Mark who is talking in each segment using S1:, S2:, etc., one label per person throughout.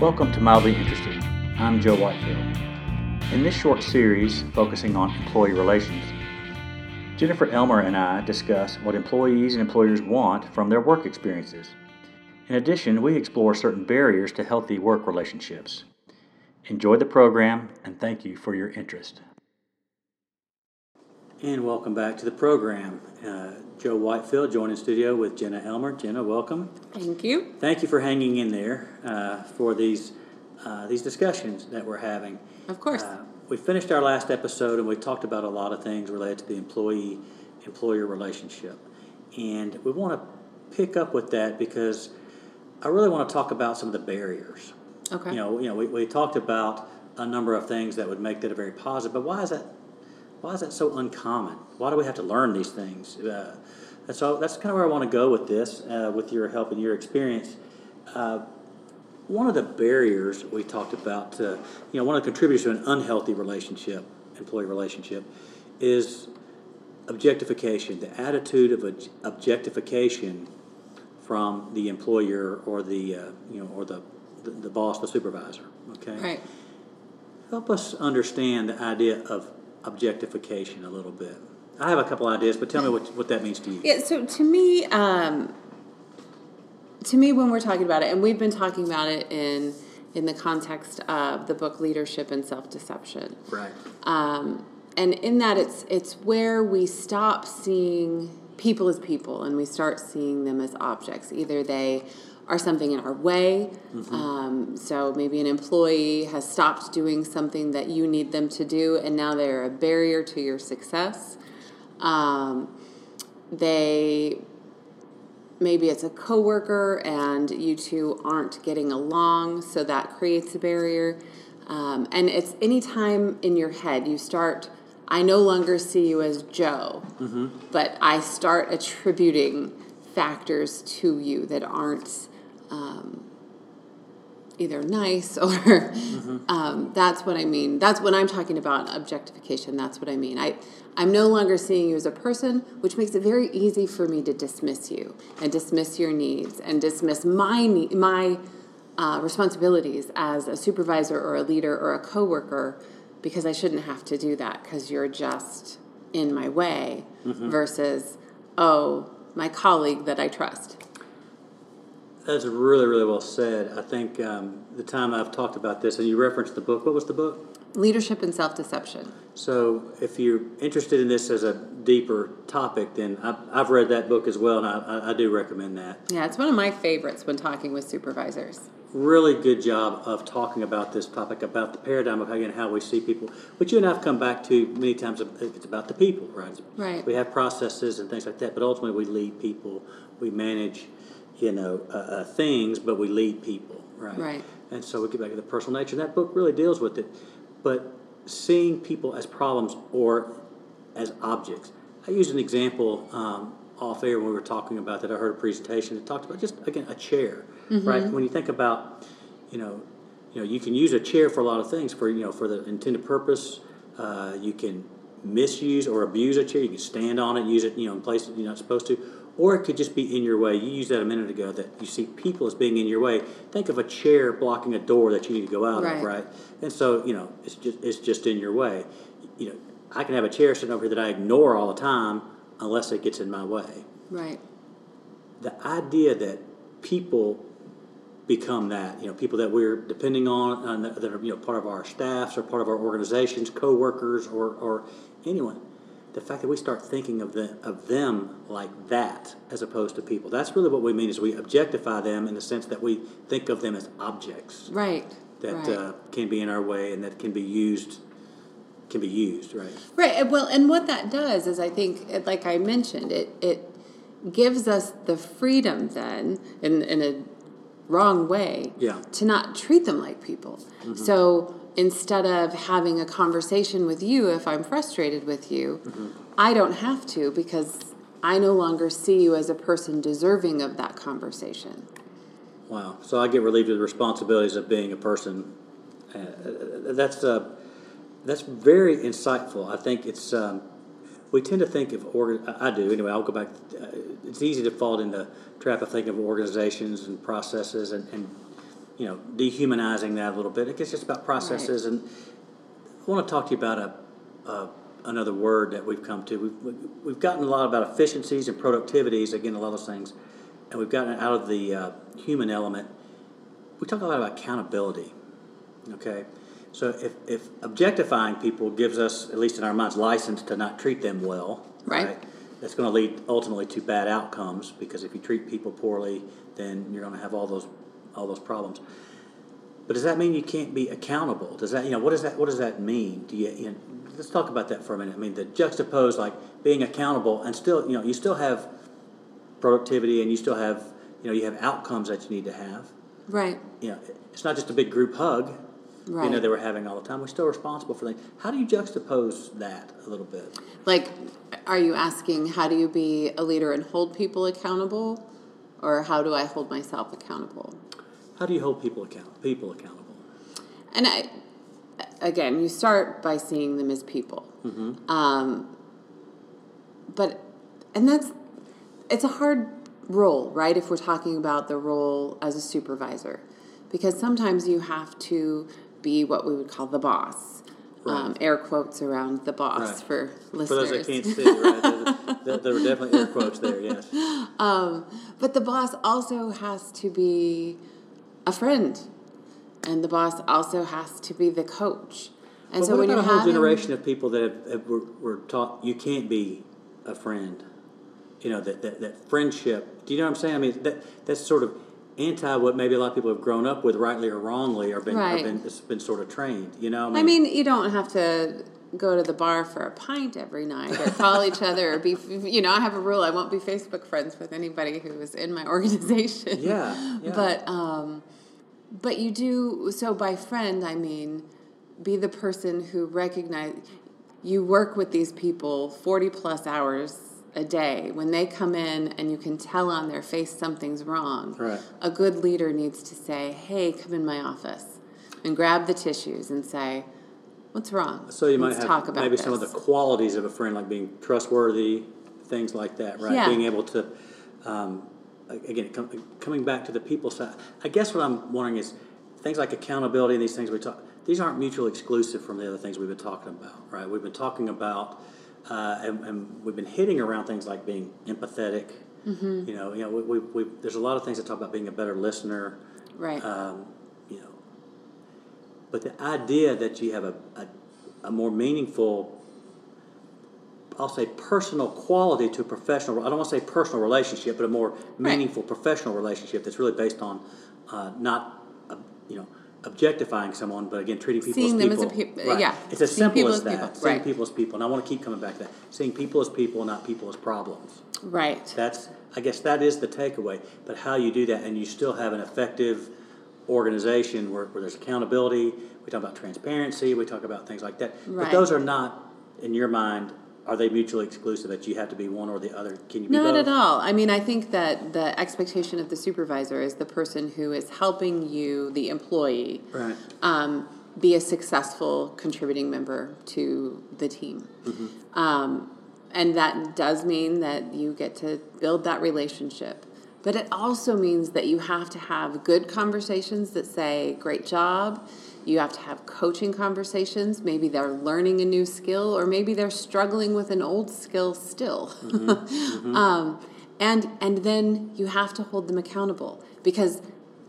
S1: Welcome to Mildly Interested. I'm Joe Whitefield. In this short series focusing on employee relations, Jennifer Elmer and I discuss what employees and employers want from their work experiences. In addition, we explore certain barriers to healthy work relationships. Enjoy the program and thank you for your interest. And welcome back to the program. Uh, Joe Whitefield joined in studio with Jenna Elmer. Jenna, welcome.
S2: Thank you.
S1: Thank you for hanging in there uh, for these uh, these discussions that we're having.
S2: Of course.
S1: Uh, we finished our last episode and we talked about a lot of things related to the employee employer relationship, and we want to pick up with that because I really want to talk about some of the barriers.
S2: Okay.
S1: You know, you know, we, we talked about a number of things that would make that a very positive, but why is that why is that so uncommon? Why do we have to learn these things? Uh, and so that's kind of where I want to go with this, uh, with your help and your experience. Uh, one of the barriers we talked about, to, you know, one of the contributors to an unhealthy relationship, employee relationship, is objectification, the attitude of objectification from the employer or the, uh, you know, or the, the, the boss, the supervisor. Okay.
S2: Right.
S1: Help us understand the idea of objectification a little bit. I have a couple ideas, but tell me what, what that means to you.
S2: Yeah, so to me, um, to me, when we're talking about it, and we've been talking about it in in the context of the book Leadership and Self Deception,
S1: right?
S2: Um, and in that, it's it's where we stop seeing people as people and we start seeing them as objects. Either they are something in our way. Mm-hmm. Um, so maybe an employee has stopped doing something that you need them to do, and now they're a barrier to your success. Um, they maybe it's a coworker and you two aren't getting along, so that creates a barrier. Um, and it's anytime in your head you start. I no longer see you as Joe, mm-hmm. but I start attributing factors to you that aren't um, either nice or mm-hmm. um, that's what I mean. That's when I'm talking about objectification. That's what I mean. I I'm no longer seeing you as a person, which makes it very easy for me to dismiss you and dismiss your needs and dismiss my my uh, responsibilities as a supervisor or a leader or a coworker because I shouldn't have to do that because you're just in my way mm-hmm. versus oh my colleague that I trust.
S1: That's really, really well said. I think um, the time I've talked about this, and you referenced the book. What was the book?
S2: Leadership and Self Deception.
S1: So, if you're interested in this as a deeper topic, then I've, I've read that book as well, and I, I, do recommend that.
S2: Yeah, it's one of my favorites when talking with supervisors.
S1: Really good job of talking about this topic, about the paradigm of again how we see people, which you and I've come back to many times. It's about the people, right?
S2: Right.
S1: We have processes and things like that, but ultimately we lead people, we manage you know, uh, uh, things, but we lead people, right?
S2: Right.
S1: And so we get back to the personal nature. And that book really deals with it. But seeing people as problems or as objects. I used an example um, off air when we were talking about that. I heard a presentation that talked about just again a chair, mm-hmm. right? When you think about, you know, you know, you can use a chair for a lot of things for you know for the intended purpose. Uh, you can misuse or abuse a chair. You can stand on it, use it, you know, in places you're not supposed to or it could just be in your way. You used that a minute ago that you see people as being in your way. Think of a chair blocking a door that you need to go out
S2: right.
S1: of, right? And so you know it's just it's just in your way. You know, I can have a chair sitting over here that I ignore all the time unless it gets in my way.
S2: Right.
S1: The idea that people become that, you know, people that we're depending on, on that are you know part of our staffs or part of our organizations, coworkers, or or anyone the fact that we start thinking of them, of them like that as opposed to people. That's really what we mean is we objectify them in the sense that we think of them as objects.
S2: Right.
S1: That
S2: right.
S1: Uh, can be in our way and that can be used can be used, right?
S2: Right. Well, and what that does is I think like I mentioned, it it gives us the freedom then in in a wrong way
S1: yeah.
S2: to not treat them like people. Mm-hmm. So instead of having a conversation with you if I'm frustrated with you, mm-hmm. I don't have to because I no longer see you as a person deserving of that conversation.
S1: Wow. So I get relieved of the responsibilities of being a person. Uh, that's uh, that's very insightful. I think it's um, we tend to think of organ. I do anyway. I'll go back. Uh, it's easy to fall into trap of thinking of organizations and processes and, and you know, dehumanizing that a little bit. I guess It's just about processes, and I want to talk to you about a, a another word that we've come to. We've we've gotten a lot about efficiencies and productivities. Again, a lot of those things, and we've gotten out of the uh, human element. We talk a lot about accountability. Okay, so if if objectifying people gives us, at least in our minds, license to not treat them well,
S2: Right.
S1: That's going to lead ultimately to bad outcomes because if you treat people poorly, then you're going to have all those all those problems. But does that mean you can't be accountable? Does that you know what does that what does that mean? Do you, you know, let's talk about that for a minute. I mean, the juxtapose like being accountable and still you know you still have productivity and you still have you know you have outcomes that you need to have.
S2: Right.
S1: You know, it's not just a big group hug. Right. You know they were having all the time. We're still responsible for things. How do you juxtapose that a little bit?
S2: Like, are you asking how do you be a leader and hold people accountable, or how do I hold myself accountable?
S1: How do you hold people account people accountable?
S2: And I, again, you start by seeing them as people. Um, but, and that's, it's a hard role, right? If we're talking about the role as a supervisor, because sometimes you have to be what we would call the boss. Um, air quotes around the boss
S1: Right.
S2: for
S1: For
S2: listeners.
S1: those that can't see, right? There, were definitely air quotes there. Yes.
S2: But the boss also has to be a friend, and the boss also has to be the coach. And
S1: But
S2: so
S1: what
S2: when
S1: about
S2: you're
S1: a whole
S2: having,
S1: generation of people that have, have, were, were taught you can't be a friend? You know that, that that friendship. Do you know what I'm saying? I mean that that's sort of anti what maybe a lot of people have grown up with, rightly or wrongly, or been or been, been sort of trained. You know.
S2: I mean, you don't have to go to the bar for a pint every night or call each other or be, you know, I have a rule I won't be Facebook friends with anybody who is in my organization.
S1: Yeah, yeah.
S2: But, um, but you do, so by friend, I mean, be the person who recognize, you work with these people 40 plus hours a day. When they come in and you can tell on their face something's wrong,
S1: Right.
S2: a good leader needs to say, hey, come in my office and grab the tissues and say, what's wrong?
S1: so you might
S2: Let's
S1: have
S2: talk about
S1: maybe some of the
S2: this."
S1: qualities of a friend, like being trustworthy, things like that, right?
S2: Yeah.
S1: Being able to. Um, again, com- coming back to the people side, I guess what I'm wondering is things like accountability and these things we talk. These aren't mutually exclusive from the other things we've been talking about, right? We've been talking about, uh, and, and we've been hitting around things like being empathetic.
S2: Mm-hmm.
S1: You know, you know, we, we, we, there's a lot of things that talk about being a better listener.
S2: Right.
S1: Um, but the idea that you have a, a, a more meaningful I'll say personal quality to a professional. I don't want to say personal relationship, but a more meaningful professional relationship that's really based on uh, not, uh, you know, objectifying someone, but again treating people
S2: Seeing
S1: as
S2: them as
S1: people.
S2: a peop- yeah.
S1: it's as
S2: Seeing
S1: simple as
S2: as
S1: that.
S2: people,
S1: Seeing
S2: right.
S1: people as people, and I want to keep coming back to that. Seeing people as people, not people as problems.
S2: right.
S1: That's, I guess, that is the takeaway. But how you do that, and you still have an effective organization where, where there's accountability. We talk about transparency. We talk about things like that.
S2: Right.
S1: But those are not, in your mind, are they mutually exclusive? That you have to be one or the other? Can you be
S2: Not at all. I mean, I think that the expectation of the supervisor is the person who is helping you, the employee,
S1: Right.
S2: um, be a successful contributing member to the team. Um, and that does mean that you get to build that relationship. But it also means that you have to have good conversations that say, great job. You have to have coaching conversations. Maybe they're learning a new skill, or maybe they're struggling with an old skill still. um, and and then you have to hold them accountable because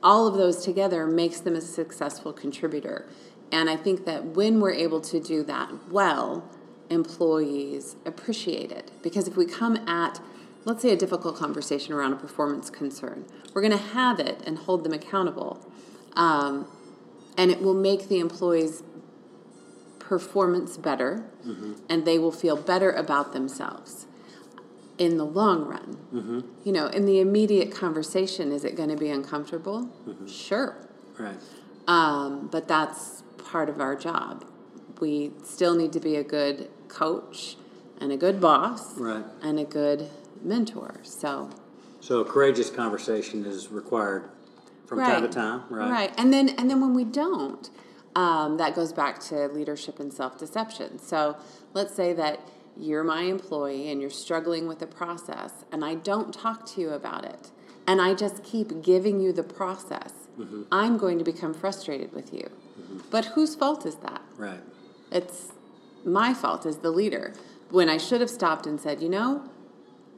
S2: all of those together makes them a successful contributor. And I think that when we're able to do that well, employees appreciate it. Because if we come at, let's say, a difficult conversation around a performance concern, we're going to have it and hold them accountable. Um, and it will make the employees' performance better, and they will feel better about themselves in the long run. You know, in the immediate conversation, is it going to be uncomfortable? Sure.
S1: Right.
S2: Um, but that's part of our job. We still need to be a good coach and a good boss
S1: Right.
S2: and a good mentor. So,
S1: So a courageous conversation is required from time to time. Right.
S2: Right. And then and then when we don't, um, that goes back to leadership and self deception. So let's say that you're my employee and you're struggling with the process, and I don't talk to you about it, and I just keep giving you the process. I'm going to become frustrated with you. But whose fault is that?
S1: Right.
S2: It's my fault as the leader. When I should have stopped and said, you know,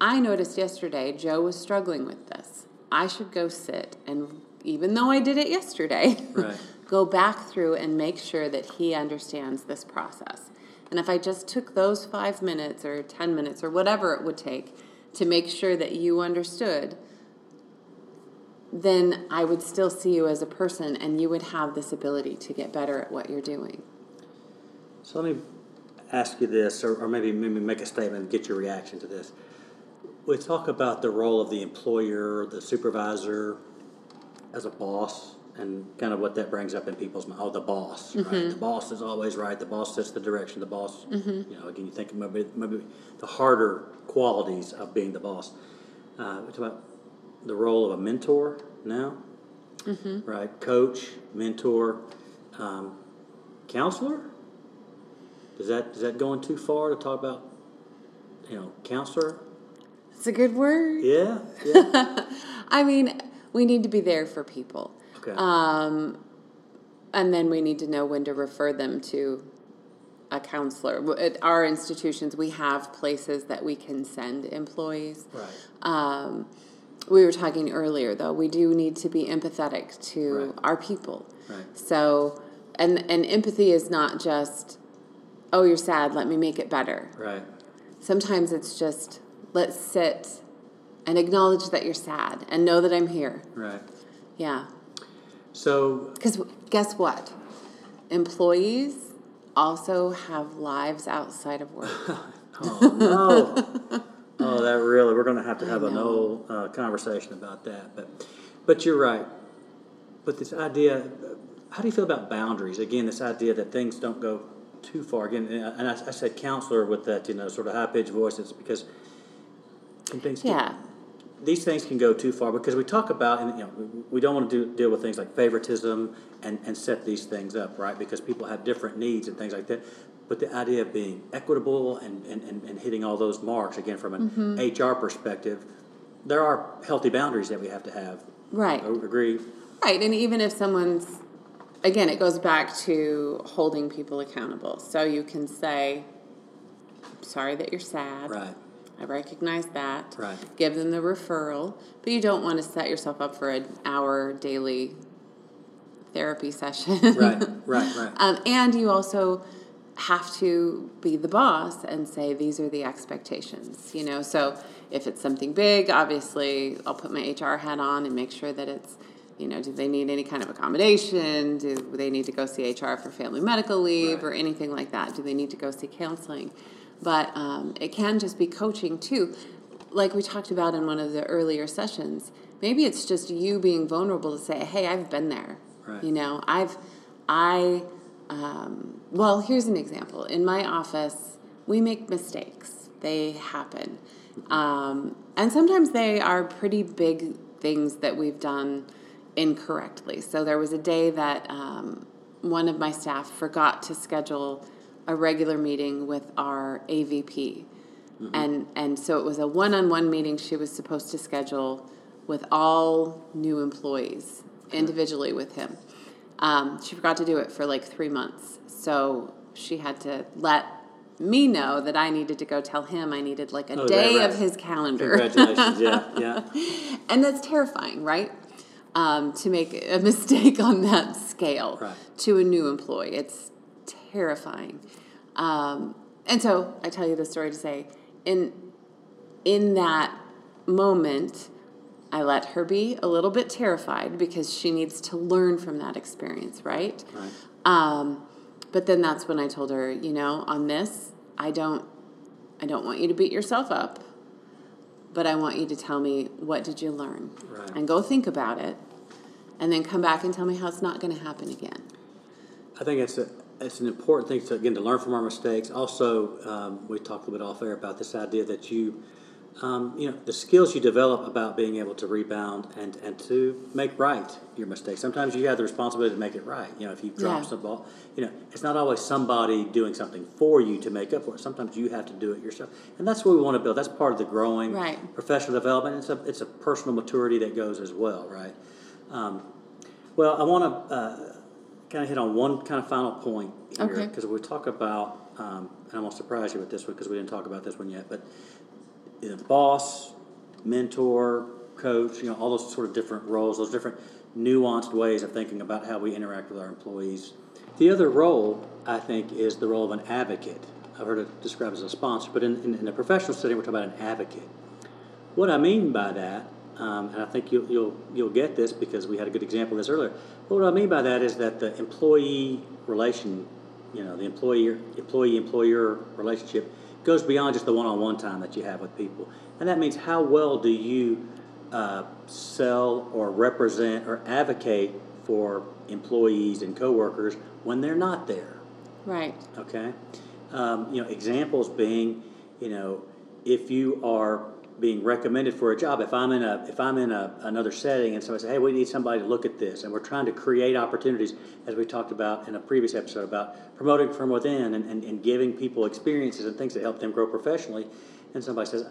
S2: I noticed yesterday Joe was struggling with this. I should go sit and, even though I did it yesterday,
S1: Right.
S2: go back through and make sure that he understands this process. And if I just took those five minutes or 10 minutes or whatever it would take to make sure that you understood, then I would still see you as a person and you would have this ability to get better at what you're doing.
S1: So let me ask you this, or, or maybe maybe make a statement and get your reaction to this. We talk about the role of the employer, the supervisor, as a boss, and kind of what that brings up in people's mind. Oh, the boss, right? The boss is always right. The boss sets the direction. The boss, you know, again, you think maybe maybe the harder qualities of being the boss. Uh, we talk about the role of a mentor now, right? Coach, mentor, um, counselor. Is that is that going too far to talk about? You know, counselor.
S2: It's a good word.
S1: Yeah, yeah.
S2: I mean, we need to be there for people.
S1: Okay.
S2: Um, and then we need to know when to refer them to a counselor. At our institutions, we have places that we can send employees.
S1: right.
S2: Um, we were talking earlier, though, we do need to be empathetic to
S1: Right.
S2: our people.
S1: Right.
S2: So, and, and empathy is not just, oh, you're sad, let me make it better.
S1: Right.
S2: Sometimes it's just, let's sit and acknowledge that you're sad and know that I'm here.
S1: Right.
S2: Yeah.
S1: So
S2: Because guess what? Employees also have lives outside of work.
S1: Oh no! oh, that really we're going to have to have a whole uh, conversation about that. But, but you're right. But this idea, how do you feel about boundaries? Again, this idea that things don't go too far. Again, and I, and I, I said counselor with that, you know, sort of high pitched voice. It's because things
S2: yeah.
S1: these things can go too far because we talk about and you know we- don't want to do, deal with things like favoritism and, and set these things up right because people have different needs and things like that but the idea of being equitable and, and, and, and hitting all those marks again from an mm-hmm. hr perspective there are healthy boundaries that we have to have
S2: Right.
S1: I agree
S2: Right. And even if someone's, again, it goes back to holding people accountable. So you can say, sorry that you're sad.
S1: right
S2: I recognize that.
S1: Right.
S2: Give them the referral, but you don't want to set yourself up for an hour daily therapy session.
S1: right right right
S2: Um, and you also have to be the boss and say these are the expectations you know so if it's something big obviously i'll put my hr hat on and make sure that it's you know do they need any kind of accommodation do they need to go see hr for family medical leave
S1: Right.
S2: or anything like that do they need to go see counseling but um, it can just be coaching too. Like we talked about in one of the earlier sessions maybe it's just you being vulnerable to say hey i've been there.
S1: Right.
S2: you know i've i um, well here's an example. In my office we make mistakes. They happen. Um, and sometimes they are pretty big things that we've done incorrectly. So there was a day that um, one of my staff forgot to schedule a regular meeting with our avp and and so it was a one-on-one meeting she was supposed to schedule with all new employees individually with him. Um, she forgot to do it for like three months. So she had to let me know that i needed to go tell him i needed like a
S1: Oh,
S2: day
S1: right?
S2: of his calendar.
S1: Congratulations. Yeah yeah.
S2: And that's terrifying, right? Um, to make a mistake on that scale
S1: Right.
S2: to a new employee, it's terrifying. Um, and so I tell you the story to say, in in that moment, I let her be a little bit terrified because she needs to learn from that experience, right?
S1: right
S2: Um, but then that's when I told her, you know, on this, I don't, I don't want you to beat yourself up, but I want you to tell me what did you learn,
S1: Right.
S2: and go think about it, and then come back and tell me how it's not going to happen again.
S1: I think it's a it's an important thing to again to learn from our mistakes. Also, um, we talked a little bit off air about this idea that you, um, you know, the skills you develop about being able to rebound and and to make right your mistakes. Sometimes you have the responsibility to make it right. You know, if you drop
S2: Yeah.
S1: some ball, you know, it's not always somebody doing something for you to make up for it. Sometimes you have to do it yourself, and that's what we want to build. That's part of the growing
S2: Right.
S1: professional development. It's a it's a personal maturity that goes as well, right? Um, Well, I want to uh, kind of hit on one kind of final point here
S2: Okay.
S1: because we talk about, um, and I'm going to surprise you with this one because we didn't talk about this one yet, but you know, boss, mentor, coach, you know, all those sort of different roles, those different nuanced ways of thinking about how we interact with our employees. The other role, I think, is the role of an advocate. I've heard it described as a sponsor, but in, in, in a professional setting, we're talking about an advocate. What I mean by that, um, and I think you'll, you'll, you'll get this because we had a good example of this earlier. But what I mean by that is that the employee relation, you know, the employee employee employer relationship goes beyond just the one on one time that you have with people. And that means how well do you uh, sell or represent or advocate for employees and coworkers when they're not there?
S2: Right.
S1: Okay, um, you know, examples being, you know, if you are being recommended for a job, if I'm in a if I'm in a, another setting and somebody says, "Hey, we need somebody to look at this," and we're trying to create opportunities, as we talked about in a previous episode about promoting from within and, and, and giving people experiences and things that help them grow professionally, and somebody says,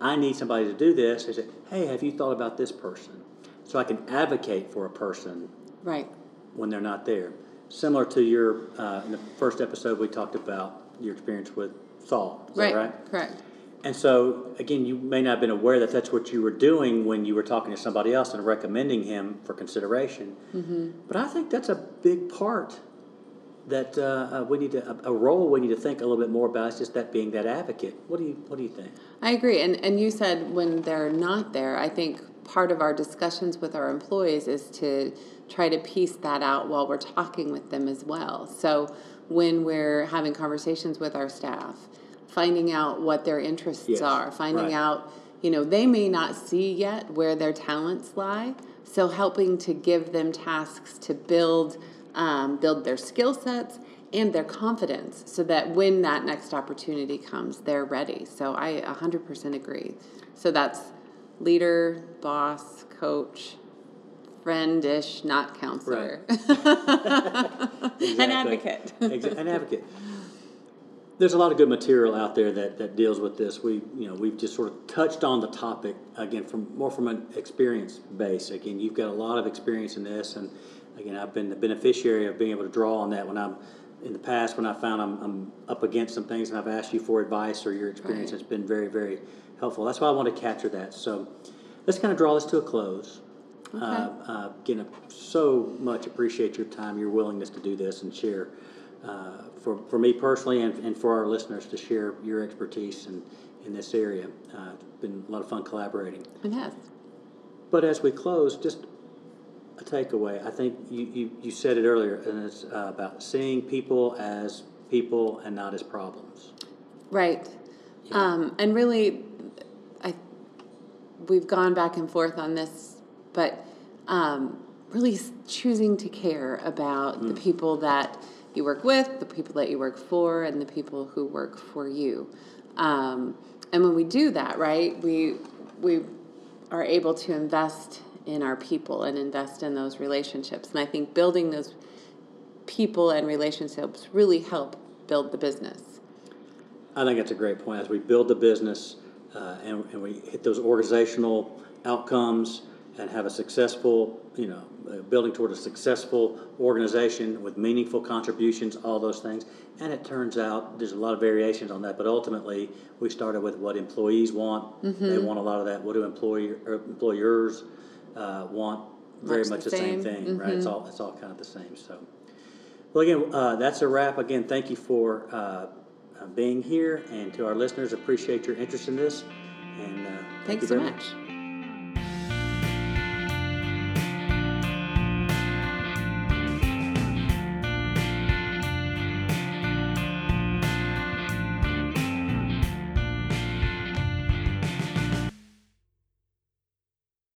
S1: "I need somebody to do this," they say, "Hey, have you thought about this person?" So I can advocate for a person
S2: Right.
S1: when they're not there. Similar to your, uh, in the first episode, we talked about your experience with Saul. Is
S2: Right.
S1: that right?
S2: Correct.
S1: And so, again, you may not have been aware that that's what you were doing when you were talking to somebody else and recommending him for consideration. Mm-hmm. But I think that's a big part that uh, uh, we need to, a, a role we need to think a little bit more about is just that being that advocate. What do you, what do you think?
S2: I agree. And and you said when they're not there, I think part of our discussions with our employees is to try to piece that out while we're talking with them as well. So when we're having conversations with our staff, finding out what their interests
S1: Yes,
S2: are, finding
S1: right.
S2: out, you know, they may not see yet where their talents lie. So helping to give them tasks to build um, build their skill sets and their confidence so that when that next opportunity comes, they're ready. So I 100% agree. So that's leader, boss, coach, friend-ish, not counselor. An advocate.
S1: An advocate. There's a lot of good material out there that, that deals with this. We, you know, we've just sort of touched on the topic again from more from an experience base. Again, you've got a lot of experience in this, and again, I've been the beneficiary of being able to draw on that when I'm in the past when I found I'm, I'm up against some things and I've asked you for advice or your experience.
S2: Right.
S1: It's been very, very helpful. That's why I want to capture that. So let's kind of draw this to a close. Uh, uh, again, I so much appreciate your time, your willingness to do this and share. Uh, for, for me personally and, and for our listeners to share your expertise in, in this area. Uh, it's been a lot of fun collaborating.
S2: It has.
S1: But as we close, just a takeaway. I think you, you, you said it earlier, and it's uh, about seeing people as people and not as problems.
S2: Right. Um, and really, I we've gone back and forth on this, but um, really choosing to care about the people that you work with, the people that you work for, and the people who work for you. Um, and when we do that, right, we we are able to invest in our people and invest in those relationships. And I think building those people and relationships really help build the business.
S1: I think that's a great point. As we build the business uh, and, and we hit those organizational outcomes and have a successful, you know, building toward a successful organization with meaningful contributions, all those things. And it turns out there's a lot of variations on that, but ultimately we started with what employees want. They want a lot of that. What do employer, employers uh, want? Very
S2: Much
S1: much,
S2: the
S1: the same,
S2: same.
S1: thing, right? It's all it's all kind of the same. So. Well, again, uh, that's a wrap. Again, thank you for uh, uh, being here, and to our listeners, appreciate your interest in this. And uh, thank
S2: Thanks
S1: you
S2: so
S1: very
S2: much.